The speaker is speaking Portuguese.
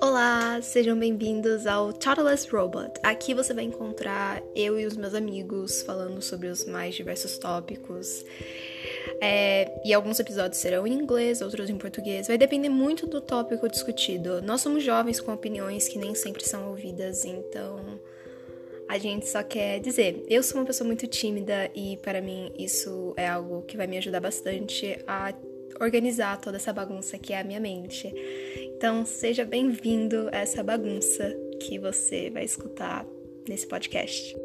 Olá, sejam bem-vindos ao Toddless Robot. Aqui você vai encontrar eu e os meus amigos falando sobre os mais diversos tópicos. É, e alguns episódios serão em inglês, outros em português. Vai depender muito do tópico discutido. Nós somos jovens com opiniões que nem sempre são ouvidas, então a gente só quer dizer, eu sou uma pessoa muito tímida e para mim isso é algo que vai me ajudar bastante a organizar toda essa bagunça que é a minha mente. Então, seja bem-vindo a essa bagunça que você vai escutar nesse podcast.